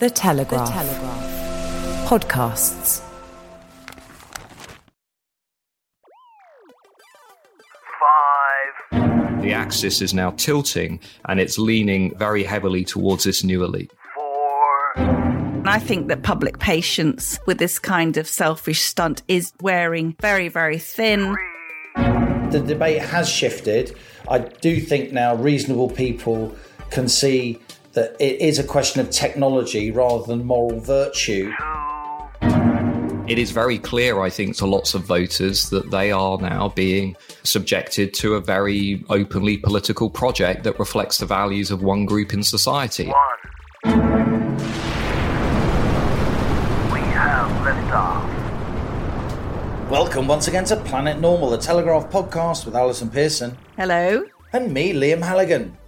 The Telegraph. The Telegraph. Podcasts. Five. The axis is now tilting and it's leaning very heavily towards this new elite. Four. And I think that public patience with this kind of selfish stunt is wearing very, very thin. The debate has shifted. I do think now reasonable people can see that it is a question of technology rather than moral virtue. It is very clear, I think, to lots of voters that they are now being subjected to a very openly political project that reflects the values of one group in society. One. We have liftoff. Welcome once again to Planet Normal, the Telegraph podcast with Allison Pearson Hello? and me, Liam Halligan.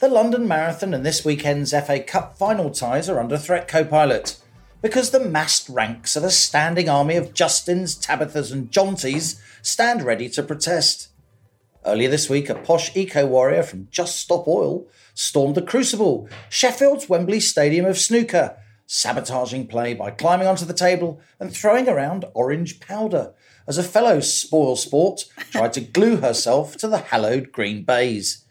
The London Marathon and this weekend's FA Cup final ties are under threat, co pilot, because the massed ranks of a standing army of Justins, Tabithas, and Jonties stand ready to protest. Earlier this week, a posh eco warrior from Just Stop Oil stormed the Crucible, Sheffield's Wembley Stadium of snooker, sabotaging play by climbing onto the table and throwing around orange powder as a fellow spoil sport tried to glue herself to the hallowed green baize.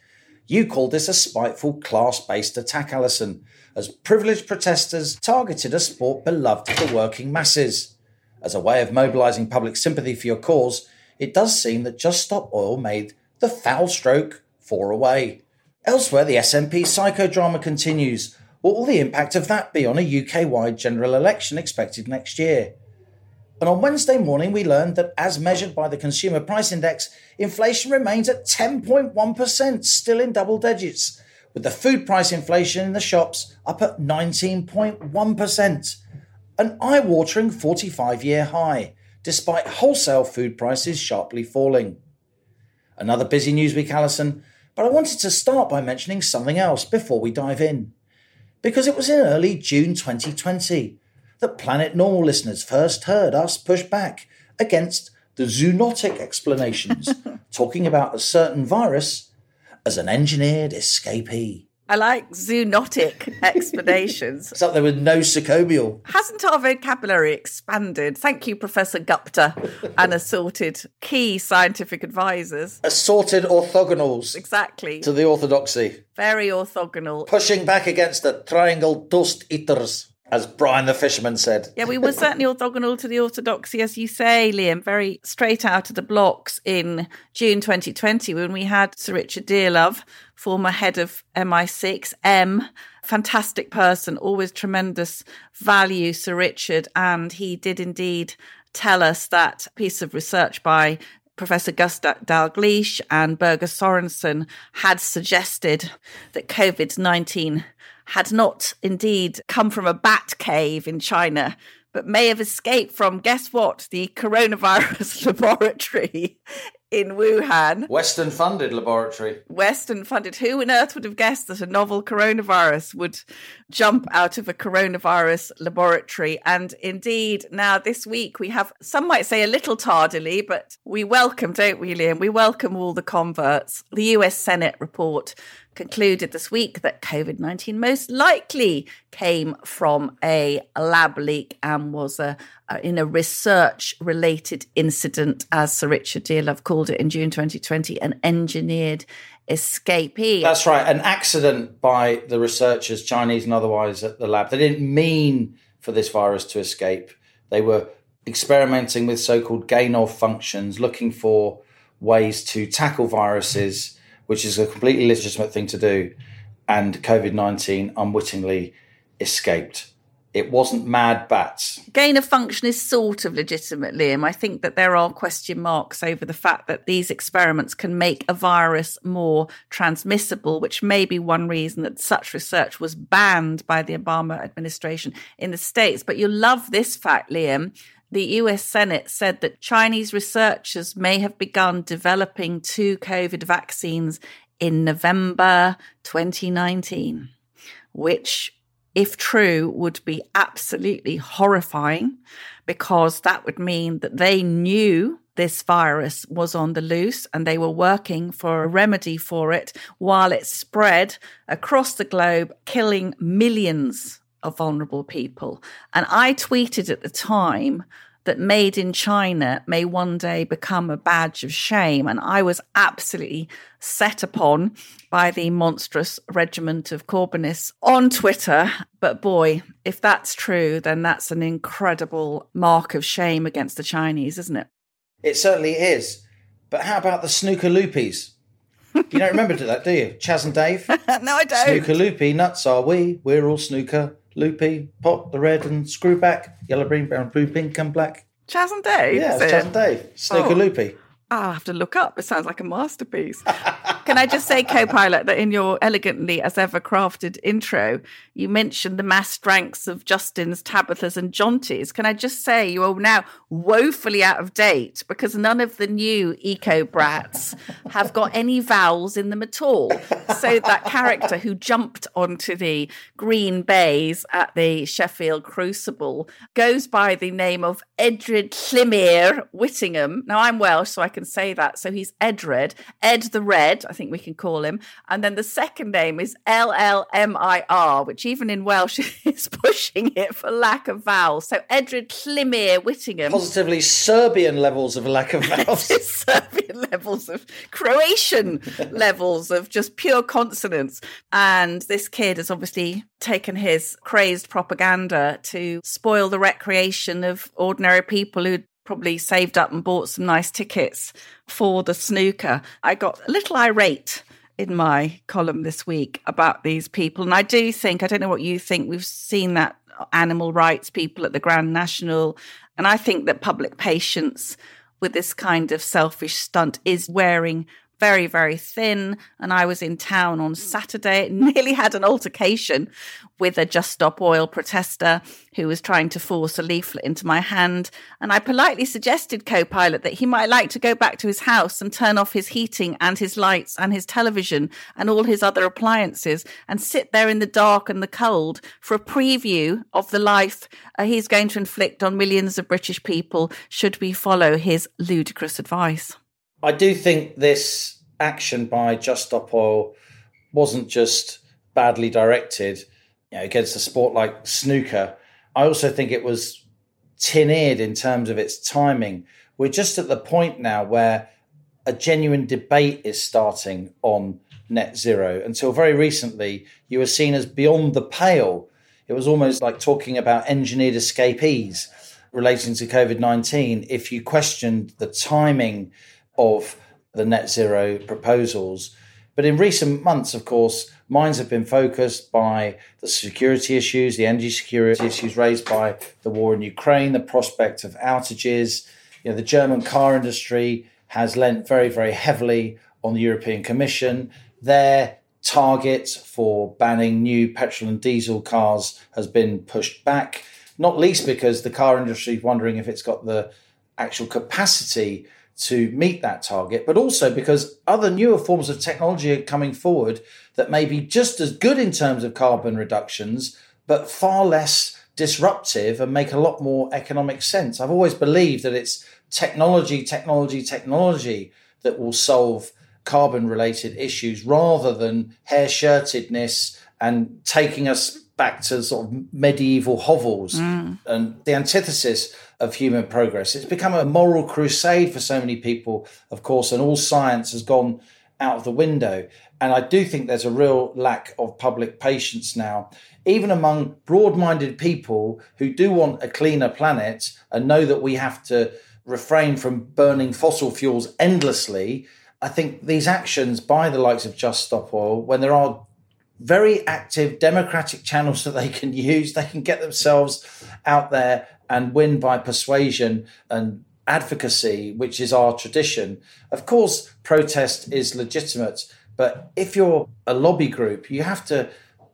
You called this a spiteful class based attack, Allison, as privileged protesters targeted a sport beloved of the working masses. As a way of mobilising public sympathy for your cause, it does seem that Just Stop Oil made the foul stroke four away. Elsewhere, the SNP psychodrama continues. What will the impact of that be on a UK wide general election expected next year? And on Wednesday morning, we learned that as measured by the Consumer Price Index, inflation remains at 10.1%, still in double digits, with the food price inflation in the shops up at 19.1%, an eye watering 45 year high, despite wholesale food prices sharply falling. Another busy news week, Allison, but I wanted to start by mentioning something else before we dive in. Because it was in early June 2020 that Planet Normal listeners first heard us push back against the zoonotic explanations, talking about a certain virus as an engineered escapee. I like zoonotic explanations. It's up there with nosocomial. Hasn't our vocabulary expanded? Thank you, Professor Gupta, and assorted key scientific advisors. Assorted orthogonals Exactly. to the orthodoxy, Very orthogonal. pushing back against the triangle dust eaters, as Brian the fisherman said. Yeah, we were certainly orthogonal to the orthodoxy, as you say, Liam, very straight out of the blocks in June 2020 when we had Sir Richard Dearlove, former head of MI6, M, fantastic person, always tremendous value, Sir Richard. And he did indeed tell us that piece of research by Professor Gustav Dalgleish and Birger Sorensen had suggested that COVID 19 had not indeed come from a bat cave in China, but may have escaped from, guess what, the coronavirus laboratory in Wuhan. Western funded laboratory. Western funded. Who on earth would have guessed that a novel coronavirus would jump out of a coronavirus laboratory? And indeed, now this week we have, some might say a little tardily, but we welcome, don't we, Liam? We welcome all the converts. The US Senate report concluded this week that COVID 19 most likely came from a lab leak and was a, uh, in a research related incident, as Sir Richard Dearlove called it in June 2020, an engineered escapee. That's right, an accident by the researchers, Chinese and otherwise, at the lab. They didn't mean for this virus to escape. They were experimenting with so called gain of functions, looking for ways to tackle viruses, which is a completely legitimate thing to do. And COVID 19 unwittingly escaped. It wasn't mad bats. Gain of function is sort of legitimate, Liam. I think that there are question marks over the fact that these experiments can make a virus more transmissible, which may be one reason that such research was banned by the Obama administration in the States. But you'll love this fact, Liam. The US Senate said that Chinese researchers may have begun developing two COVID vaccines in November 2019, which if true, would be absolutely horrifying because that would mean that they knew this virus was on the loose and they were working for a remedy for it while it spread across the globe, killing millions of vulnerable people. And I tweeted at the time that made in China may one day become a badge of shame. And I was absolutely set upon by the monstrous regiment of Corbynists on Twitter. But boy, if that's true, then that's an incredible mark of shame against the Chinese, isn't it? It certainly is. But how about the snooker loopies? You don't remember that, do you? Chas and Dave? no, I don't. Snooker loopy, nuts are we. We're all snooker loopy. Pop the red and screw back. Yellow, green, brown, blue, pink, and black. Chas and Dave? Yeah, it's it? Chas and Dave. Snooker Oh. loopy. I'll have to look up. It sounds like a masterpiece. Can I just say, co pilot, that in your elegantly as ever crafted intro, you mentioned the massed ranks of Justins, Tabithas, and Jonties. Can I just say you are now woefully out of date because none of the new eco brats have got any vowels in them at all. So that character who jumped onto the green baize at the Sheffield Crucible goes by the name of Edred Llimir Whittingham. Now I'm Welsh, so I can say that. So he's Edred, Ed the Red, I think we can call him. And then the second name is L L M I R, which even in Welsh is pushing it for lack of vowels. So Edred Llimir Whittingham. Positively Serbian levels of lack of vowels. Serbian levels of Croatian levels of just pure consonants. And this kid has obviously taken his crazed propaganda to spoil the recreation of ordinary people who'd probably saved up and bought some nice tickets for the snooker. I got a little irate in my column this week about these people. And I do think, I don't know what you think, we've seen that animal rights people at the Grand National. And I think that public patience with this kind of selfish stunt is wearing very, very thin. And I was in town on Saturday, nearly had an altercation with a Just Stop Oil protester who was trying to force a leaflet into my hand. And I politely suggested co pilot that he might like to go back to his house and turn off his heating and his lights and his television and all his other appliances and sit there in the dark and the cold for a preview of the life uh, he's going to inflict on millions of British people should we follow his ludicrous advice. I do think this action by Just Stop Oil wasn't just badly directed you know, against a sport like snooker. I also think it was tin eared in terms of its timing. We're just at the point now where a genuine debate is starting on net zero. Until very recently, you were seen as beyond the pale. It was almost like talking about engineered escapees relating to COVID 19 if you questioned the timing of the net zero proposals. But in recent months, of course, minds have been focused by the security issues, the energy security issues raised by the war in Ukraine, the prospect of outages. You know, the German car industry has lent very, very heavily on the European Commission. Their target for banning new petrol and diesel cars has been pushed back, not least because the car industry is wondering if it's got the actual capacity to meet that target, but also because other newer forms of technology are coming forward that may be just as good in terms of carbon reductions, but far less disruptive and make a lot more economic sense. I've always believed that it's technology, technology, technology that will solve carbon related issues rather than hair shirtedness and taking us back to sort of medieval hovels mm. and the antithesis of human progress. It's become a moral crusade for so many people, of course, and all science has gone out of the window. And I do think there's a real lack of public patience now, even among broad minded people who do want a cleaner planet and know that we have to refrain from burning fossil fuels endlessly. I think these actions by the likes of Just Stop Oil, when there are very active democratic channels that they can use. They can get themselves out there and win by persuasion and advocacy, which is our tradition. Of course, protest is legitimate, but if you're a lobby group, you have to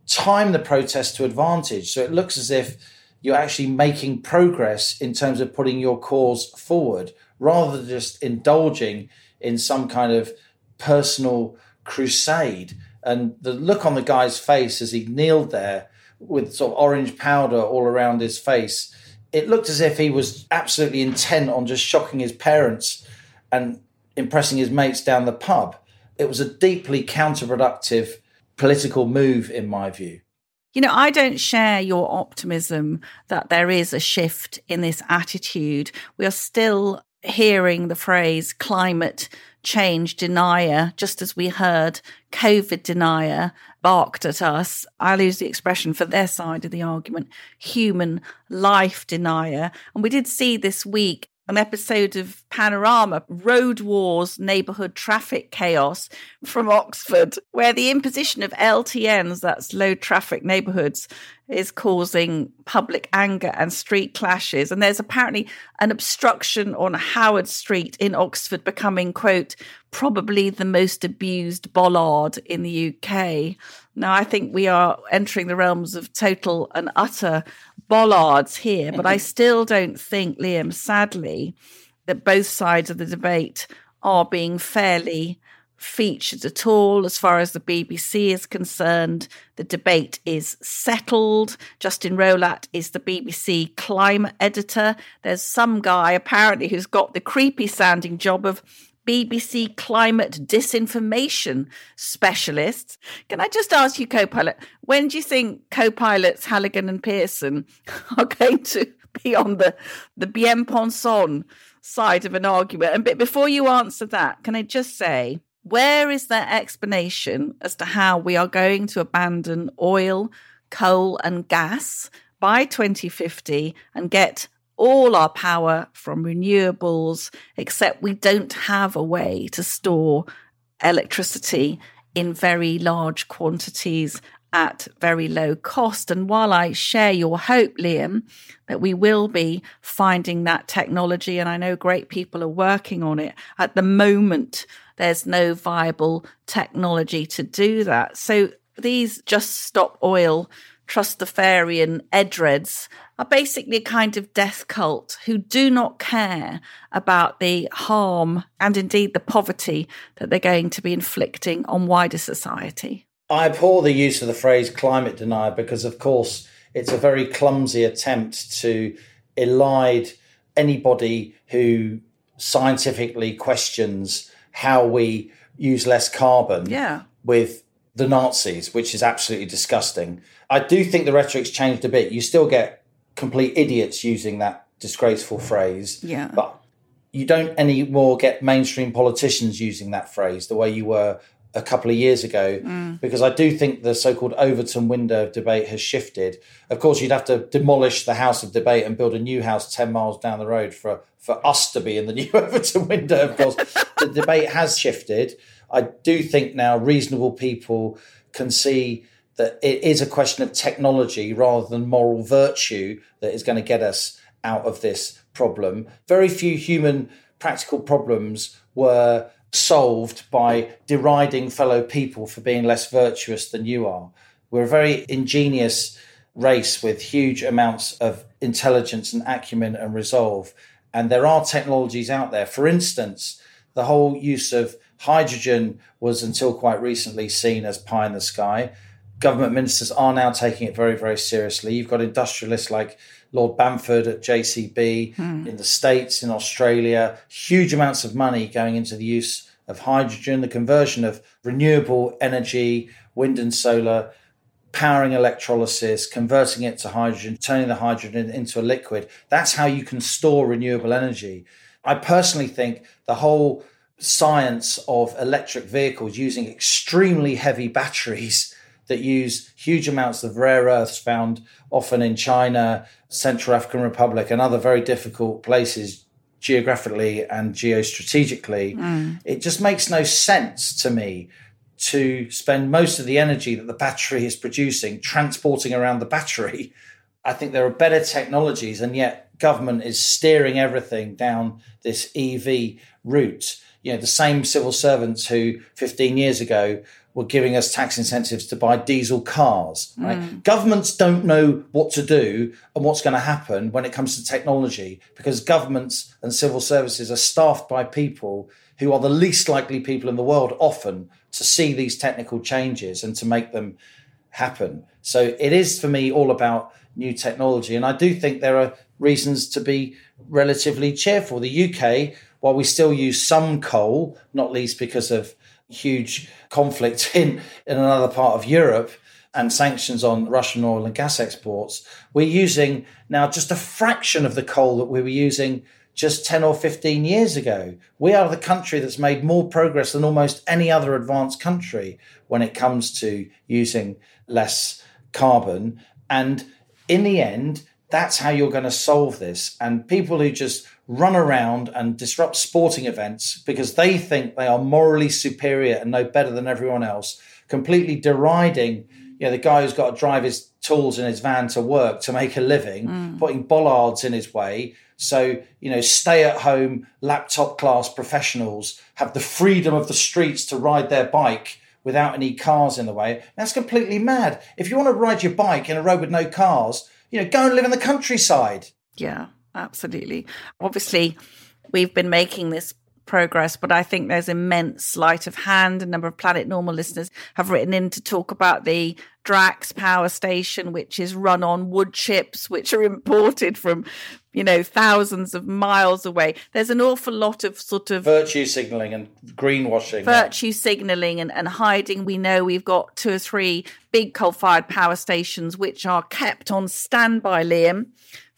time the protest to advantage. So it looks as if you're actually making progress in terms of putting your cause forward rather than just indulging in some kind of personal crusade. And the look on the guy's face as he kneeled there with sort of orange powder all around his face, it looked as if he was absolutely intent on just shocking his parents and impressing his mates down the pub. It was a deeply counterproductive political move, in my view. You know, I don't share your optimism that there is a shift in this attitude. We are still hearing the phrase climate change denier, just as we heard COVID denier barked at us. I'll use the expression for their side of the argument, human life denier. And we did see this week an episode of Panorama, Road Wars, Neighbourhood Traffic Chaos from Oxford, where the imposition of LTNs, that's low traffic neighbourhoods, is causing public anger and street clashes. And there's apparently an obstruction on Howard Street in Oxford becoming, quote, probably the most abused bollard in the UK. Now, I think we are entering the realms of total and utter bollards here, but I mm-hmm. still don't think, Liam, sadly, that both sides of the debate are being fairly featured at all as far as the BBC is concerned. The debate is settled. Justin Rowlatt is the BBC climate editor. There's some guy apparently who's got the creepy sounding job of BBC climate disinformation specialists. Can I just ask you, co pilot, when do you think co pilots Halligan and Pearson are going to be on the, the bien pensant side of an argument? And before you answer that, can I just say, where is their explanation as to how we are going to abandon oil, coal, and gas by 2050 and get all our power from renewables, except we don't have a way to store electricity in very large quantities at very low cost. And while I share your hope, Liam, that we will be finding that technology, and I know great people are working on it, at the moment, there's no viable technology to do that. So these just stop oil Trustafarian Edreds are basically a kind of death cult who do not care about the harm and indeed the poverty that they're going to be inflicting on wider society. I abhor the use of the phrase climate denier because, of course, it's a very clumsy attempt to elide anybody who scientifically questions how we use less carbon yeah. with the Nazis, which is absolutely disgusting. I do think the rhetoric's changed a bit. You still get complete idiots using that disgraceful phrase. Yeah. But you don't anymore get mainstream politicians using that phrase the way you were a couple of years ago, mm. because I do think the so called Overton window of debate has shifted. Of course, you'd have to demolish the House of Debate and build a new house 10 miles down the road for, for us to be in the new Overton window. Of course, the debate has shifted. I do think now reasonable people can see that it is a question of technology rather than moral virtue that is going to get us out of this problem. Very few human practical problems were solved by deriding fellow people for being less virtuous than you are. We're a very ingenious race with huge amounts of intelligence and acumen and resolve. And there are technologies out there. For instance, the whole use of hydrogen was until quite recently seen as pie in the sky government ministers are now taking it very, very seriously. You've got industrialists like Lord Bamford at JCB hmm. in the States, in Australia, huge amounts of money going into the use of hydrogen, the conversion of renewable energy, wind and solar, powering electrolysis, converting it to hydrogen, turning the hydrogen into a liquid. That's how you can store renewable energy. I personally think the whole science of electric vehicles using extremely heavy batteries that use huge amounts of rare earths found often in China, Central African Republic, and other very difficult places geographically and geostrategically. Mm. It just makes no sense to me to spend most of the energy that the battery is producing transporting around the battery. I think there are better technologies, and yet government is steering everything down this EV route. You know, the same civil servants who 15 years ago were giving us tax incentives to buy diesel cars. Right? Mm. Governments don't know what to do and what's going to happen when it comes to technology because governments and civil services are staffed by people who are the least likely people in the world often to see these technical changes and to make them happen. So it is for me all about new technology. And I do think there are reasons to be relatively cheerful. The UK, while we still use some coal, not least because of huge conflict in, in another part of Europe and sanctions on Russian oil and gas exports, we're using now just a fraction of the coal that we were using just 10 or 15 years ago. We are the country that's made more progress than almost any other advanced country when it comes to using less carbon. And in the end, that's how you're going to solve this. And people who just run around and disrupt sporting events because they think they are morally superior and know better than everyone else, completely deriding you know, the guy who's got to drive his tools in his van to work to make a living, mm. putting bollards in his way. So, you know, stay at home, laptop class professionals have the freedom of the streets to ride their bike without any cars in the way. That's completely mad. If you want to ride your bike in a road with no cars, you know, go and live in the countryside. Yeah, absolutely. Obviously, we've been making this progress, but I think there's immense sleight of hand. A number of Planet Normal listeners have written in to talk about the Drax power station, which is run on wood chips, which are imported from, you know, thousands of miles away. There's an awful lot of sort of Virtue signalling and greenwashing. virtue signalling and, and hiding. We know we've got two or three big coal fired power stations which are kept on standby, Liam,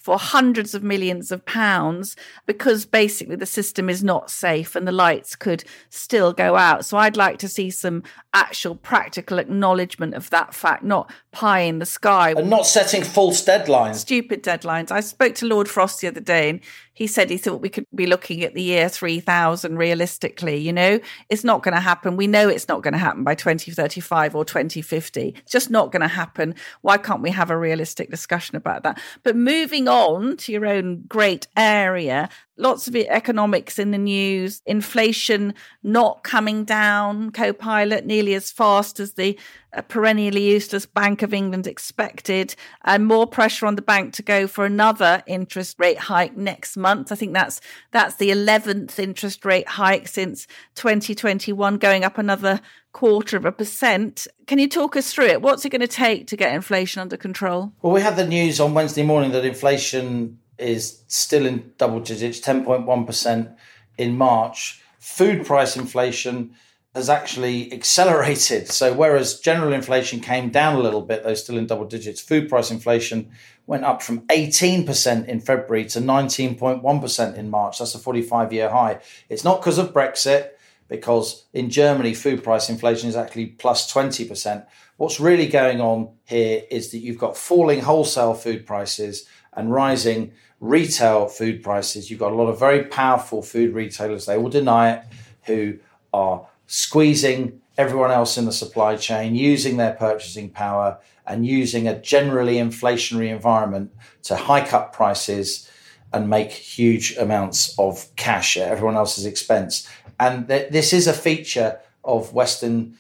for hundreds of millions of pounds because basically the system is not safe and the lights could still go out. So I'd like to see some actual practical acknowledgement of that fact, not pie in the sky. And not setting false deadlines. Stupid deadlines. I spoke to Lord Frost the other day and he said he thought we could be looking at the year 3000 realistically. You know, it's not going to happen. We know it's not going to happen by 2035 or 2050. It's just not going to happen. Why can't we have a realistic discussion about that? But moving on to your own great area, lots of economics in the news, inflation not coming down, co-pilot nearly as fast as the uh, perennially useless Bank of England expected, and more pressure on the bank to go for another interest rate hike next month. I think that's that's the 11th interest rate hike since 2021, going up another quarter of a percent. Can you talk us through it? What's it going to take to get inflation under control? Well, we had the news on Wednesday morning that inflation is still in double digits, 10.1% in March. Food price inflation has actually accelerated. So, whereas general inflation came down a little bit, though still in double digits, food price inflation went up from 18% in February to 19.1% in March. That's a 45 year high. It's not because of Brexit, because in Germany, food price inflation is actually plus 20%. What's really going on here is that you've got falling wholesale food prices and rising retail food prices. You've got a lot of very powerful food retailers, they will deny it, who are squeezing everyone else in the supply chain, using their purchasing power and using a generally inflationary environment to hike up prices and make huge amounts of cash at everyone else's expense. And th- this is a feature of Western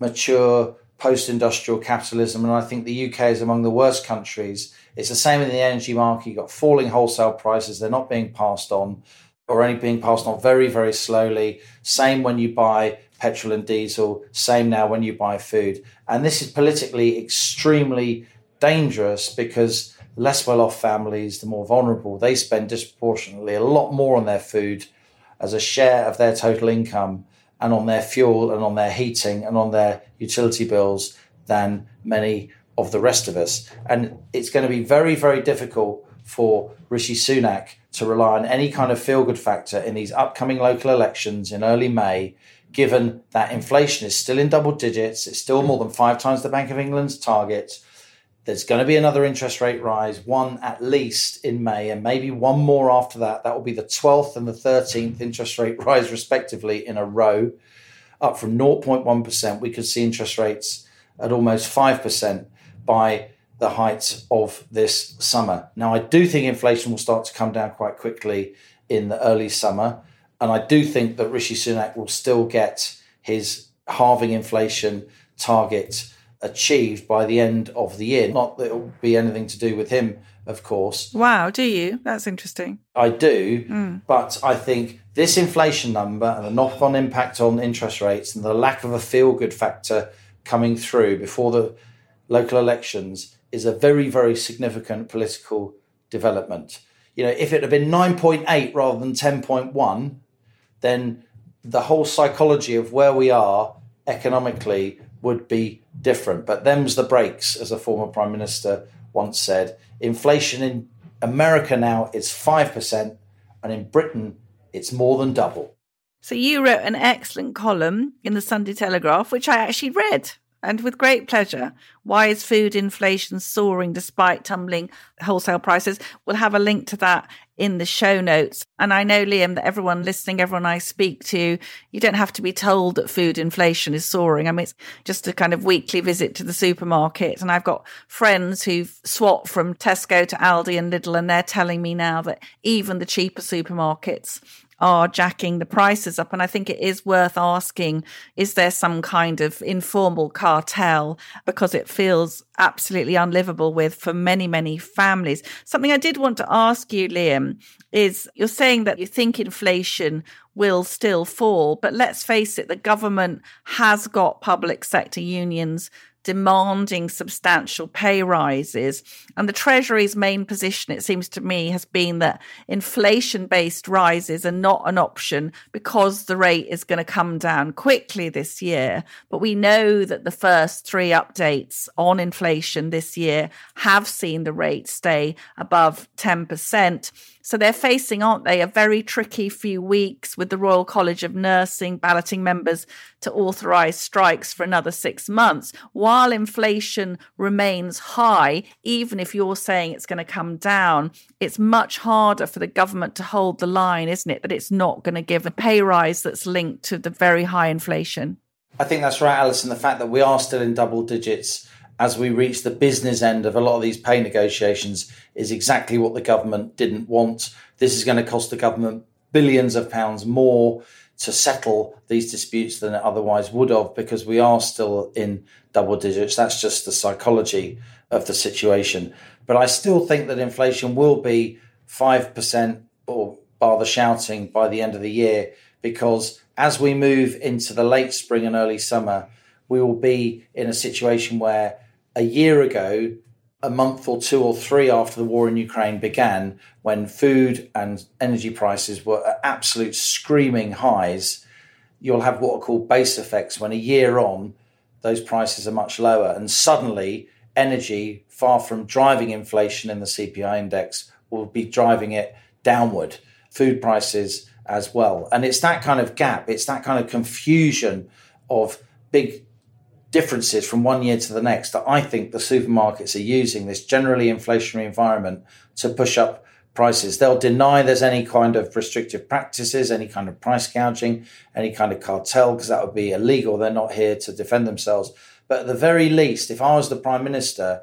mature post industrial capitalism. And I think the UK is among the worst countries. It's the same in the energy market. You've got falling wholesale prices, they're not being passed on or only being passed on very, very slowly. Same when you buy petrol and diesel, same now when you buy food. And this is politically extremely dangerous because less well off families, the more vulnerable, they spend disproportionately a lot more on their food as a share of their total income and on their fuel and on their heating and on their utility bills than many of the rest of us. And it's going to be very, very difficult for Rishi Sunak to rely on any kind of feel good factor in these upcoming local elections in early May, given that inflation is still in double digits. It's still more than five times the Bank of England's target. There's going to be another interest rate rise, one at least in May, and maybe one more after that. That will be the 12th and the 13th interest rate rise, respectively, in a row. up from 0.1%, we could see interest rates at almost 5% by the height of this summer. Now, I do think inflation will start to come down quite quickly in the early summer. And I do think that Rishi Sunak will still get his halving inflation target achieved by the end of the year. Not that it will be anything to do with him, of course. Wow, do you? That's interesting. I do, hmm. but I think this inflation number and the knock on impact on interest rates and the lack of a feel good factor coming through before the local elections is a very, very significant political development. You know, if it had been 9.8 rather than 10.1, then the whole psychology of where we are economically would be different. But them's the breaks, as a former prime minister once said. Inflation in America now is 5%, and in Britain, it's more than double. So you wrote an excellent column in the Sunday Telegraph, which I actually read and with great pleasure. Why is food inflation soaring despite tumbling wholesale prices? We'll have a link to that in the show notes. And I know, Liam, that everyone listening, everyone I speak to, you don't have to be told that food inflation is soaring. I mean, it's just a kind of weekly visit to the supermarket. And I've got friends who've swapped from Tesco to Aldi and Lidl, and they're telling me now that even the cheaper supermarkets are jacking the prices up. And I think it is worth asking is there some kind of informal cartel? Because it feels absolutely unlivable with for many, many families. Something I did want to ask you, Liam, is you're saying that you think inflation will still fall, but let's face it, the government has got public sector unions demanding substantial pay rises. And the Treasury's main position, it seems to me, has been that inflation based rises are not an option because the rate is going to come down quickly this year. But we know that the first three updates on inflation this year have seen the rate stay above 10%. So they're facing, aren't they, a very tricky few weeks with the Royal College of Nursing balloting members to authorise strikes for another six months. While inflation remains high, even if you're saying it's going to come down, it's much harder for the government to hold the line, isn't it? That it's not going to give a pay rise that's linked to the very high inflation. I think that's right, Allison. The fact that we are still in double digits as we reach the business end of a lot of these pay negotiations is exactly what the government didn't want. This is going to cost the government billions of pounds more to settle these disputes than it otherwise would have because we are still in double digits. That's just the psychology of the situation. But I still think that inflation will be 5% or bar the shouting by the end of the year because as we move into the late spring and early summer, we will be in a situation where a year ago, a month or two or three after the war in Ukraine began, when food and energy prices were at absolute screaming highs, you'll have what are called base effects when a year on, those prices are much lower. And suddenly, energy, far from driving inflation in the CPI index, will be driving it downward. Food prices as well. And it's that kind of gap, it's that kind of confusion of big differences from one year to the next that I think the supermarkets are using this generally inflationary environment to push up prices. They'll deny there's any kind of restrictive practices, any kind of price gouging, any kind of cartel, because that would be illegal. They're not here to defend themselves. But at the very least, if I was the Prime Minister,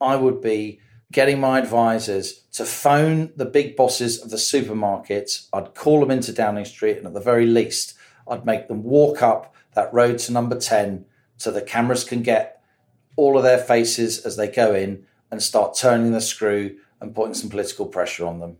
I would be getting my advisors to phone the big bosses of the supermarkets. I'd call them into Downing Street, and at the very least, I'd make them walk up that road to number 10 so the cameras can get all of their faces as they go in and start turning the screw and putting some political pressure on them.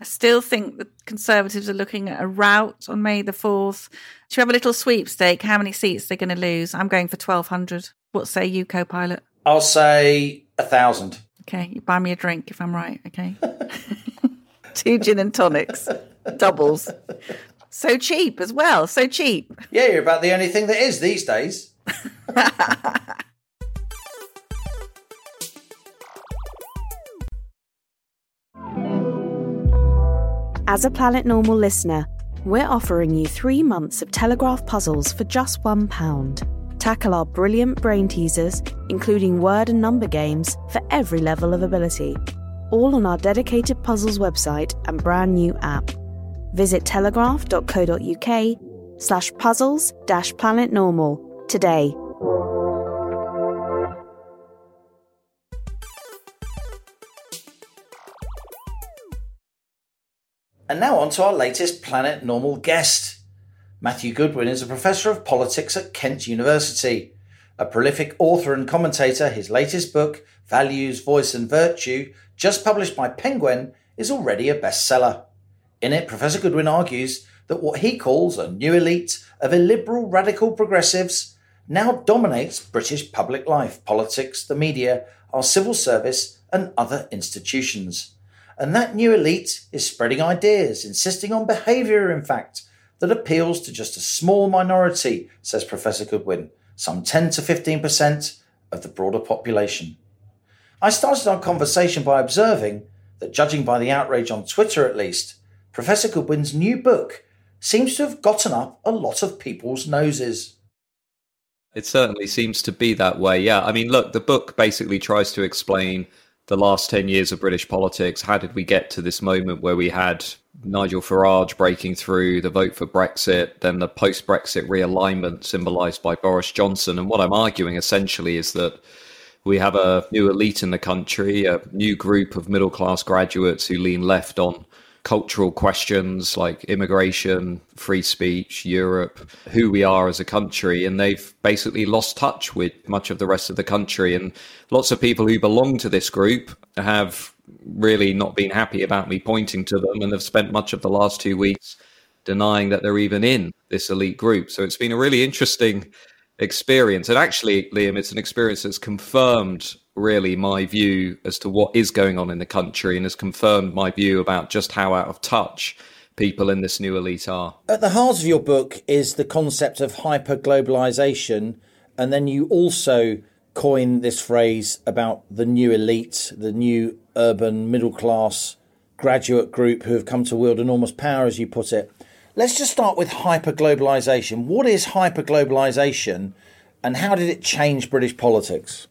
I still think the Conservatives are looking at a rout on May the 4th. Do you have a little sweepstake? How many seats they're going to lose? I'm going for 1,200. What say you, co pilot? I'll say a thousand. Okay, you buy me a drink if I'm right, okay? Two gin and tonics, doubles. So cheap as well, so cheap. Yeah, you're about the only thing that is these days. As a Planet Normal listener, we're offering you three months of Telegraph puzzles for just £1. Tackle our brilliant brain teasers, including word and number games for every level of ability. All on our dedicated puzzles website and brand new app. Visit telegraph.co.uk slash puzzles dash planet normal today. And now on to our latest Planet Normal guest. Matthew Goodwin is a professor of politics at Kent University. A prolific author and commentator, his latest book, Values, Voice and Virtue, just published by Penguin, is already a bestseller. In it, Professor Goodwin argues that what he calls a new elite of illiberal radical progressives now dominates British public life, politics, the media, our civil service, and other institutions. And that new elite is spreading ideas, insisting on behaviour, in fact, that appeals to just a small minority, says Professor Goodwin, some 10 to 15% of the broader population. I started our conversation by observing that, judging by the outrage on Twitter at least, Professor Goodwin's new book seems to have gotten up a lot of people's noses. It certainly seems to be that way. Yeah. I mean, look, the book basically tries to explain the last 10 years of British politics. How did we get to this moment where we had Nigel Farage breaking through the vote for Brexit, then the post Brexit realignment symbolised by Boris Johnson? And what I'm arguing essentially is that we have a new elite in the country, a new group of middle class graduates who lean left on cultural questions like immigration, free speech, Europe, who we are as a country. And they've basically lost touch with much of the rest of the country. And lots of people who belong to this group have really not been happy about me pointing to them and have spent much of the last two weeks denying that they're even in this elite group. So it's been a really interesting experience. And actually, Liam, it's an experience that's confirmed really my view as to what is going on in the country and has confirmed my view about just how out of touch people in this new elite are. At the heart of your book is the concept of hyper globalization, and then you also coin this phrase about the new elite, the new urban middle class graduate group who have come to wield enormous power, as you put it. Let's just start with hyper globalization. What is hyper globalization, and how did it change British politics?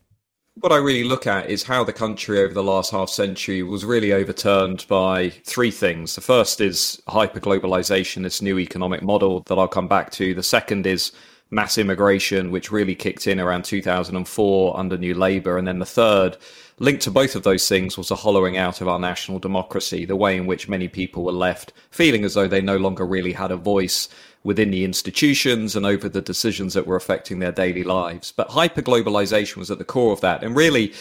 What I really look at is how the country over the last half century was really overturned by three things. The first is hyperglobalization, this new economic model that I'll come back to. The second is mass immigration, which really kicked in around 2004 under New Labour. And then the third, linked to both of those things, was the hollowing out of our national democracy, the way in which many people were left feeling as though they no longer really had a voice within the institutions and over the decisions that were affecting their daily lives. But hyperglobalization was at the core of that. And really,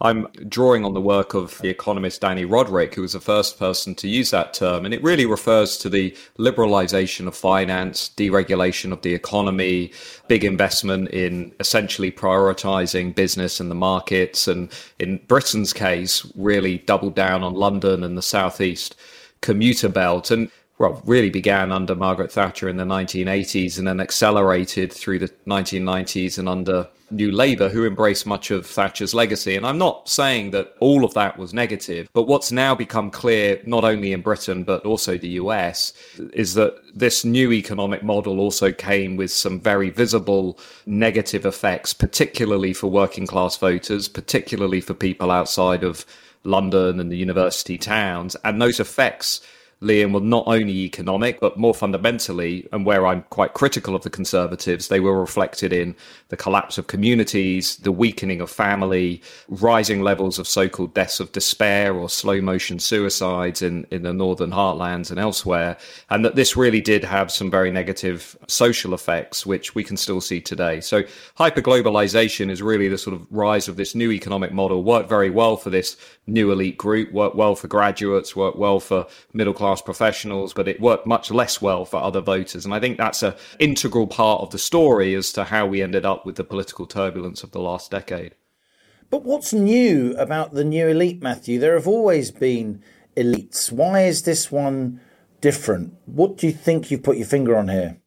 I'm drawing on the work of the economist Dani Rodrik, who was the first person to use that term. And it really refers to the liberalization of finance, deregulation of the economy, big investment in essentially prioritizing business and the markets. And in Britain's case, really doubled down on London and the Southeast commuter belt. And well, really began under Margaret Thatcher in the 1980s and then accelerated through the 1990s and under New Labour, who embraced much of Thatcher's legacy. And I'm not saying that all of that was negative, but what's now become clear, not only in Britain, but also the US, is that this new economic model also came with some very visible negative effects, particularly for working class voters, particularly for people outside of London and the university towns. And those effects Liam, were not only economic, but more fundamentally, and where I'm quite critical of the Conservatives, they were reflected in the collapse of communities, the weakening of family, rising levels of so called deaths of despair or slow motion suicides in, in the northern heartlands and elsewhere. And that this really did have some very negative social effects, which we can still see today. So, hyperglobalization is really the sort of rise of this new economic model, worked very well for this new elite group, worked well for graduates, worked well for middle class professionals, but it worked much less well for other voters. And I think that's an integral part of the story as to how we ended up with the political turbulence of the last decade. But what's new about the new elite, Matthew? There have always been elites. Why is this one different? What do you think you've put your finger on here?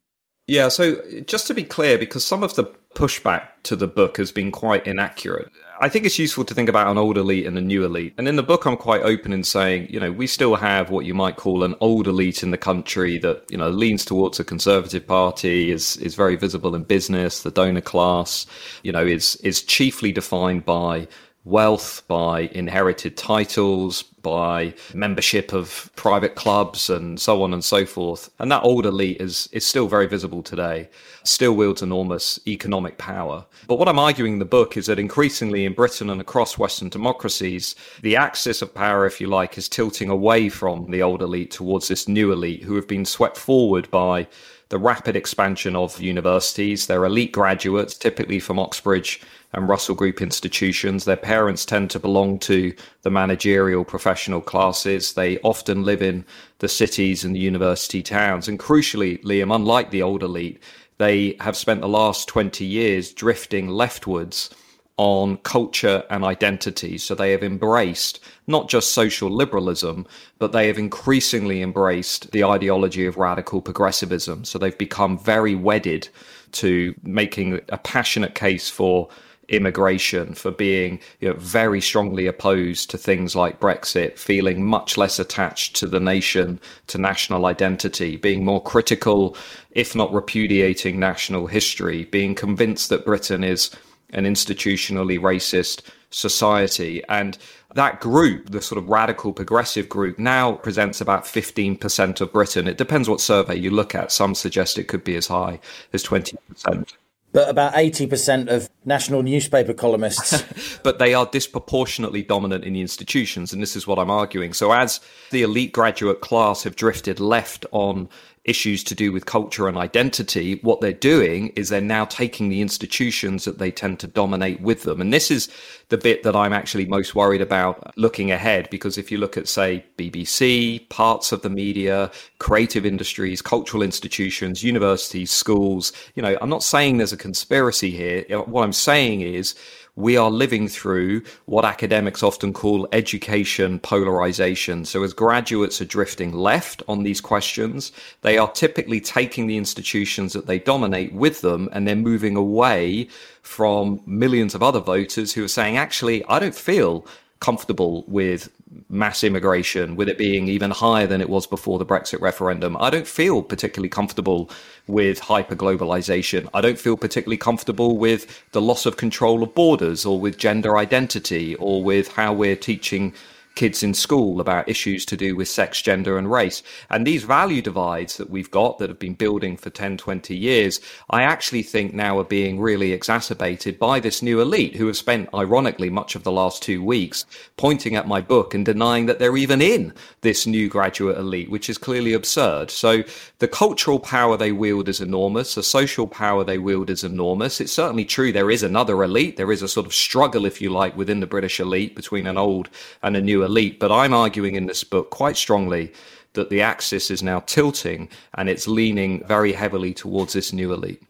Yeah, so just to be clear, because some of the pushback to the book has been quite inaccurate. I think it's useful to think about an old elite and a new elite. And in the book, I'm quite open in saying, you know, we still have what you might call an old elite in the country that, you know, leans towards a conservative party, is, is very visible in business, the donor class, you know, is, is chiefly defined by wealth, by inherited titles, by membership of private clubs and so on and so forth. And that old elite is, is still very visible today, still wields enormous economic power. But what I'm arguing in the book is that increasingly in Britain and across Western democracies, the axis of power, if you like, is tilting away from the old elite towards this new elite who have been swept forward by the rapid expansion of universities. They're elite graduates, typically from Oxbridge and Russell Group institutions. Their parents tend to belong to the managerial professional classes. They often live in the cities and the university towns. And crucially, Liam, unlike the old elite, they have spent the last 20 years drifting leftwards on culture and identity. So they have embraced not just social liberalism, but they have increasingly embraced the ideology of radical progressivism. So they've become very wedded to making a passionate case for immigration, for being you know, very strongly opposed to things like Brexit, feeling much less attached to the nation, to national identity, being more critical, if not repudiating national history, being convinced that Britain is an institutionally racist society. And that group, the sort of radical progressive group, now presents about 15% of Britain. It depends what survey you look at. Some suggest it could be as high as 20% but about 80% of national newspaper columnists. but they are disproportionately dominant in the institutions, and this is what I'm arguing. So, as the elite graduate class have drifted left on issues to do with culture and identity, what they're doing is they're now taking the institutions that they tend to dominate with them. And this is the bit that I'm actually most worried about looking ahead, because if you look at, say, BBC, parts of the media, creative industries, cultural institutions, universities, schools, you know, I'm not saying there's a conspiracy here. What I'm saying is, we are living through what academics often call education polarization. So as graduates are drifting left on these questions, they are typically taking the institutions that they dominate with them and they're moving away from millions of other voters who are saying, actually, I don't feel comfortable with mass immigration, with it being even higher than it was before the Brexit referendum. I don't feel particularly comfortable with hyperglobalization. I don't feel particularly comfortable with the loss of control of borders or with gender identity or with how we're teaching kids in school about issues to do with sex, gender, and race. And these value divides that we've got that have been building for 10, 20 years, I actually think now are being really exacerbated by this new elite who have spent, ironically, much of the last two weeks pointing at my book and denying that they're even in this new graduate elite, which is clearly absurd. So the cultural power they wield is enormous. The social power they wield is enormous. It's certainly true there is another elite. There is a sort of struggle, if you like, within the British elite between an old and a new elite. But I'm arguing in this book quite strongly that the axis is now tilting and it's leaning very heavily towards this new elite.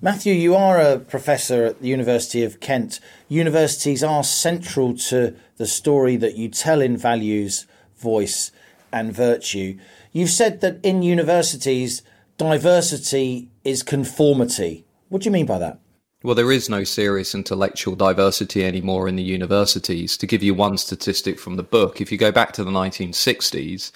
Matthew, you are a professor at the University of Kent. Universities are central to the story that you tell in values, voice, and virtue. You've said that in universities, diversity is conformity. What do you mean by that? Well, there is no serious intellectual diversity anymore in the universities. To give you one statistic from the book, if you go back to the 1960s,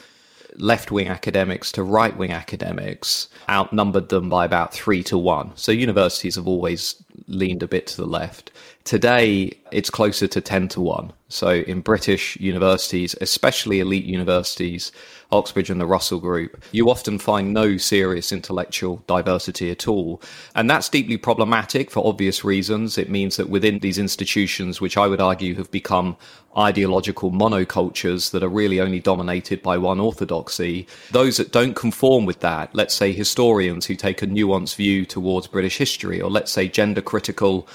left wing academics to right wing academics outnumbered them by about three to one. So universities have always leaned a bit to the left. Today, it's closer to 10 to 1. So in British universities, especially elite universities, Oxbridge and the Russell Group, you often find no serious intellectual diversity at all. And that's deeply problematic for obvious reasons. It means that within these institutions, which I would argue have become ideological monocultures that are really only dominated by one orthodoxy, those that don't conform with that, let's say historians who take a nuanced view towards British history, or let's say gender critical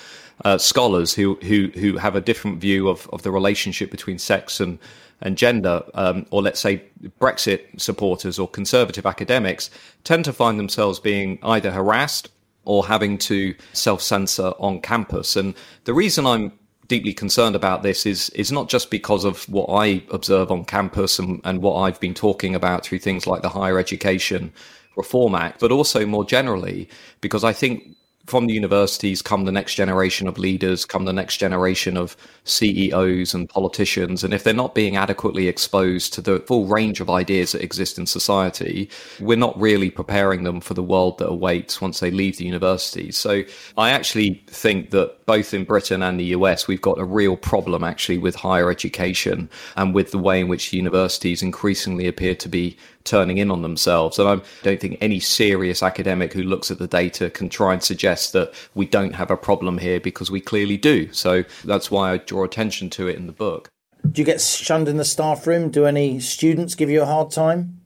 uh, scholars who, who who have a different view of, of the relationship between sex and and gender, um, or let's say Brexit supporters or conservative academics, tend to find themselves being either harassed or having to self censor on campus. And the reason I'm deeply concerned about this is is not just because of what I observe on campus and, and what I've been talking about through things like the Higher Education Reform Act, but also more generally because I think from the universities come the next generation of leaders, come the next generation of CEOs and politicians. And if they're not being adequately exposed to the full range of ideas that exist in society, we're not really preparing them for the world that awaits once they leave the universities. So I actually think that both in Britain and the US, we've got a real problem actually with higher education and with the way in which universities increasingly appear to be turning in on themselves. And I don't think any serious academic who looks at the data can try and suggest that we don't have a problem here because we clearly do. So that's why I draw attention to it in the book. Do you get shunned in the staff room? Do any students give you a hard time?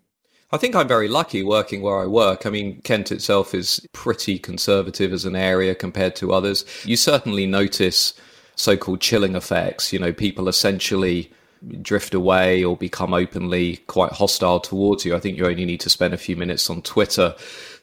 I think I'm very lucky working where I work. I mean, Kent itself is pretty conservative as an area compared to others. You certainly notice so called chilling effects, you know, people essentially drift away or become openly quite hostile towards you. I think you only need to spend a few minutes on Twitter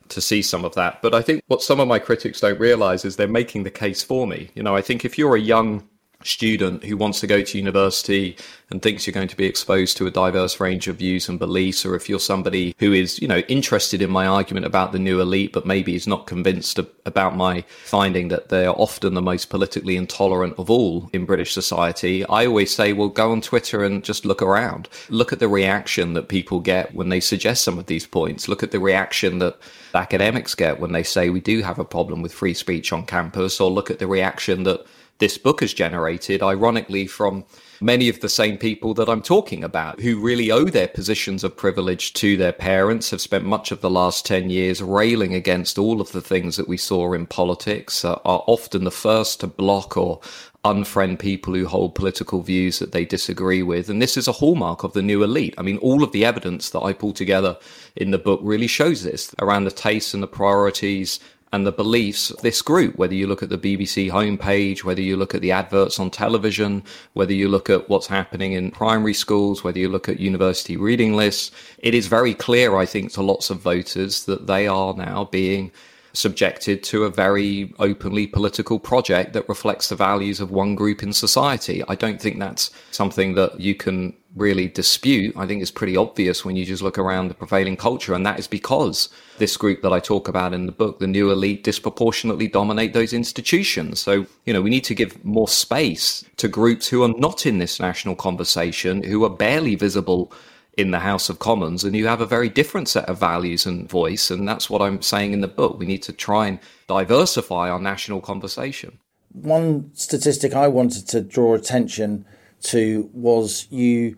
to see some of that. But I think what some of my critics don't realize is they're making the case for me. You know, I think if you're a young student who wants to go to university and thinks you're going to be exposed to a diverse range of views and beliefs, or if you're somebody who is, you know, interested in my argument about the new elite, but maybe is not convinced about my finding that they are often the most politically intolerant of all in British society, I always say, well, go on Twitter and just look around. Look at the reaction that people get when they suggest some of these points. Look at the reaction that academics get when they say we do have a problem with free speech on campus, or look at the reaction that this book has generated, ironically, from many of the same people that I'm talking about who really owe their positions of privilege to their parents, have spent much of the last 10 years railing against all of the things that we saw in politics, uh, are often the first to block or unfriend people who hold political views that they disagree with. And this is a hallmark of the new elite. I mean, all of the evidence that I pull together in the book really shows this around the tastes and the priorities and the beliefs of this group, whether you look at the BBC homepage, whether you look at the adverts on television, whether you look at what's happening in primary schools, whether you look at university reading lists, it is very clear, I think, to lots of voters that they are now being subjected to a very openly political project that reflects the values of one group in society. I don't think that's something that you can really dispute. I think it's pretty obvious when you just look around the prevailing culture, and that is because this group that I talk about in the book, the new elite, disproportionately dominate those institutions. So, you know, we need to give more space to groups who are not in this national conversation, who are barely visible in the House of Commons, and you have a very different set of values and voice. And that's what I'm saying in the book. We need to try and diversify our national conversation. One statistic I wanted to draw attention to was you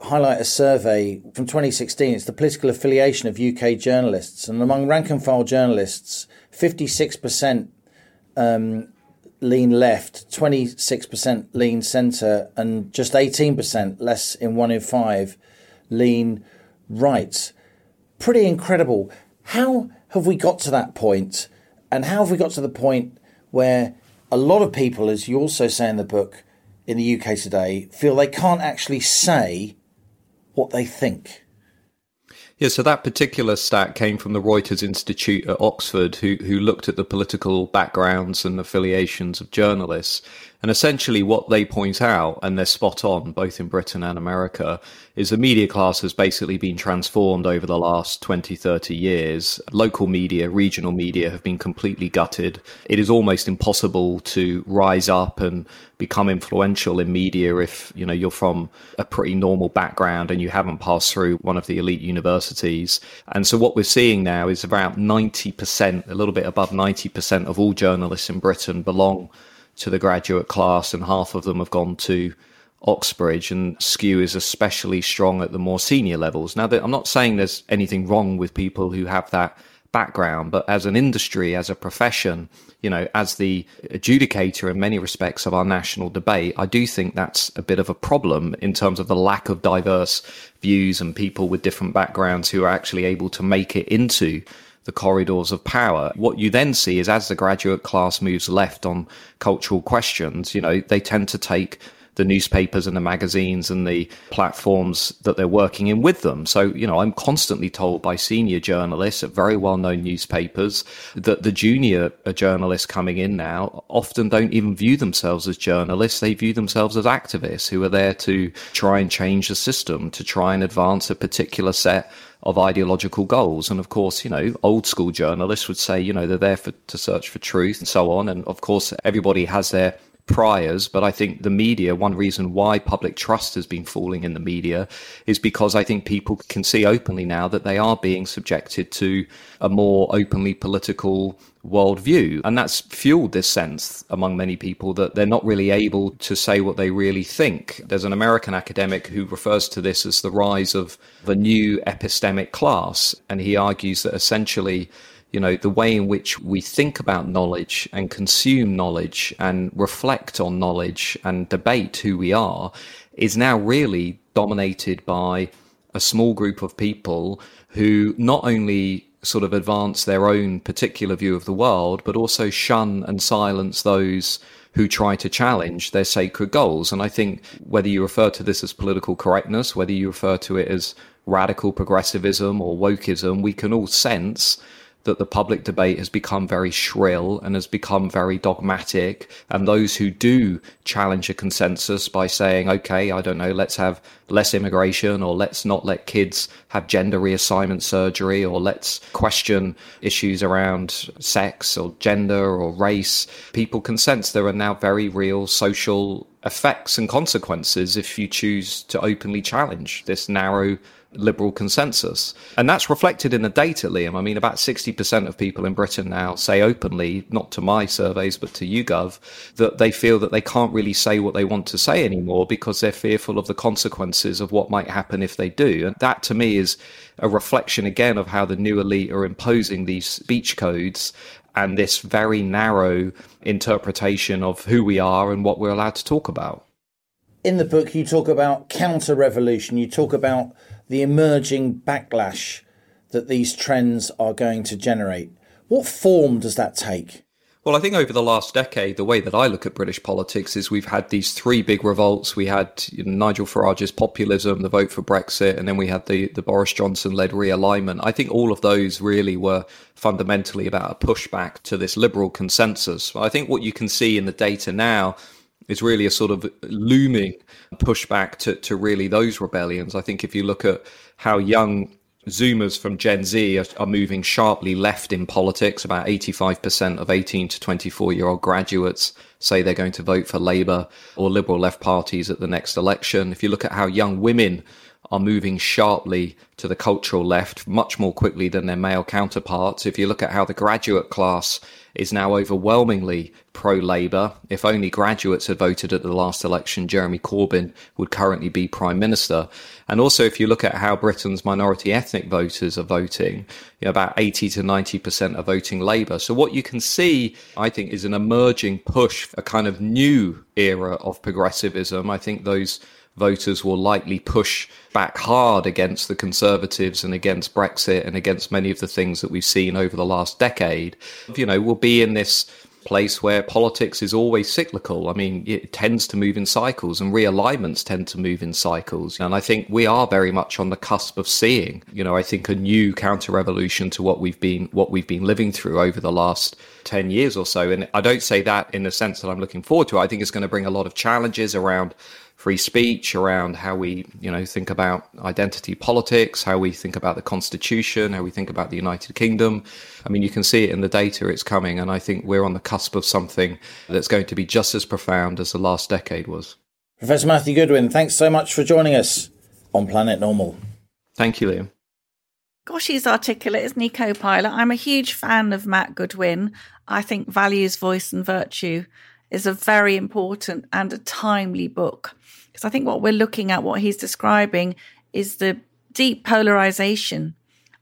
highlight a survey from 2016. It's the political affiliation of UK journalists. And among rank and file journalists, 56% um, lean left, 26% lean centre, and just 18%, less in one in five, lean right. Pretty incredible. How have we got to that point? And how have we got to the point where a lot of people, as you also say in the book, in the UK today, feel they can't actually say what they think? Yeah, so that particular stat came from the Reuters Institute at Oxford, who who looked at the political backgrounds and affiliations of journalists. And essentially, what they point out, and they're spot on, both in Britain and America, is the media class has basically been transformed over the last 20, 30 years. Local media, regional media have been completely gutted. It is almost impossible to rise up and become influential in media if, you know, you're from a pretty normal background and you haven't passed through one of the elite universities. And so what we're seeing now is about 90%, a little bit above 90% of all journalists in Britain belong to the graduate class, and half of them have gone to Oxbridge, and skew is especially strong at the more senior levels. Now, I'm not saying there's anything wrong with people who have that background, but as an industry, as a profession, you know, as the adjudicator in many respects of our national debate, I do think that's a bit of a problem in terms of the lack of diverse views and people with different backgrounds who are actually able to make it into the corridors of power. What you then see is as the graduate class moves left on cultural questions, you know, they tend to take the newspapers and the magazines and the platforms that they're working in with them. So, you know, I'm constantly told by senior journalists at very well known newspapers that the junior journalists coming in now often don't even view themselves as journalists. They view themselves as activists who are there to try and change the system, to try and advance a particular set of ideological goals. And of course, you know, old school journalists would say, you know, they're there for, to search for truth and so on. And of course, everybody has their priors, but I think the media, one reason why public trust has been falling in the media is because I think people can see openly now that they are being subjected to a more openly political worldview. And that's fueled this sense among many people that they're not really able to say what they really think. There's an American academic who refers to this as the rise of the new epistemic class. And he argues that essentially you know, the way in which we think about knowledge and consume knowledge and reflect on knowledge and debate who we are is now really dominated by a small group of people who not only sort of advance their own particular view of the world, but also shun and silence those who try to challenge their sacred goals. And I think whether you refer to this as political correctness, whether you refer to it as radical progressivism or wokeism, we can all sense that the public debate has become very shrill and has become very dogmatic. And those who do challenge a consensus by saying, okay, I don't know, let's have less immigration or let's not let kids have gender reassignment surgery or let's question issues around sex or gender or race, people can sense there are now very real social effects and consequences if you choose to openly challenge this narrow liberal consensus. And that's reflected in the data, Liam. I mean, about 60% of people in Britain now say openly, not to my surveys, but to YouGov, that they feel that they can't really say what they want to say anymore because they're fearful of the consequences of what might happen if they do. And that to me is a reflection again of how the new elite are imposing these speech codes and this very narrow interpretation of who we are and what we're allowed to talk about. In the book, you talk about counter revolution, you talk about the emerging backlash that these trends are going to generate. What form does that take? Well, I think over the last decade, the way that I look at British politics is we've had these three big revolts. We had you know, Nigel Farage's populism, the vote for Brexit, and then we had the, the Boris Johnson led realignment. I think all of those really were fundamentally about a pushback to this liberal consensus. I think what you can see in the data now is really a sort of looming pushback to, to really those rebellions. I think if you look at how young Zoomers from Gen Z are, are, moving sharply left in politics. About 85% of 18 to 24 year old graduates say they're going to vote for Labour or Liberal left parties at the next election. If you look at how young women are moving sharply to the cultural left much more quickly than their male counterparts, if you look at how the graduate class is now overwhelmingly pro Labour. If only graduates had voted at the last election, Jeremy Corbyn would currently be Prime Minister. And also, if you look at how Britain's minority ethnic voters are voting, you know, about 80 to 90% are voting Labour. So, what you can see, I think, is an emerging push, a kind of new era of progressivism. I think those voters will likely push back hard against the Conservatives and against Brexit and against many of the things that we've seen over the last decade. You know, we'll be in this place where politics is always cyclical. I mean, it tends to move in cycles and realignments tend to move in cycles. And I think we are very much on the cusp of seeing, you know, I think a new counter revolution to what we've been what we've been living through over the last 10 years or so. And I don't say that in the sense that I'm looking forward to. it. I think it's going to bring a lot of challenges around free speech, around how we, you know, think about identity politics, how we think about the constitution, how we think about the United Kingdom. I mean, you can see it in the data, it's coming. And I think we're on the cusp of something that's going to be just as profound as the last decade was. Professor Matthew Goodwin, thanks so much for joining us on Planet Normal. Thank you, Liam. Gosh, he's articulate, isn't he, co pilot? I'm a huge fan of Matt Goodwin. I think Values, Voice and Virtue is a very important and a timely book. Because I think what we're looking at, what he's describing, is the deep polarization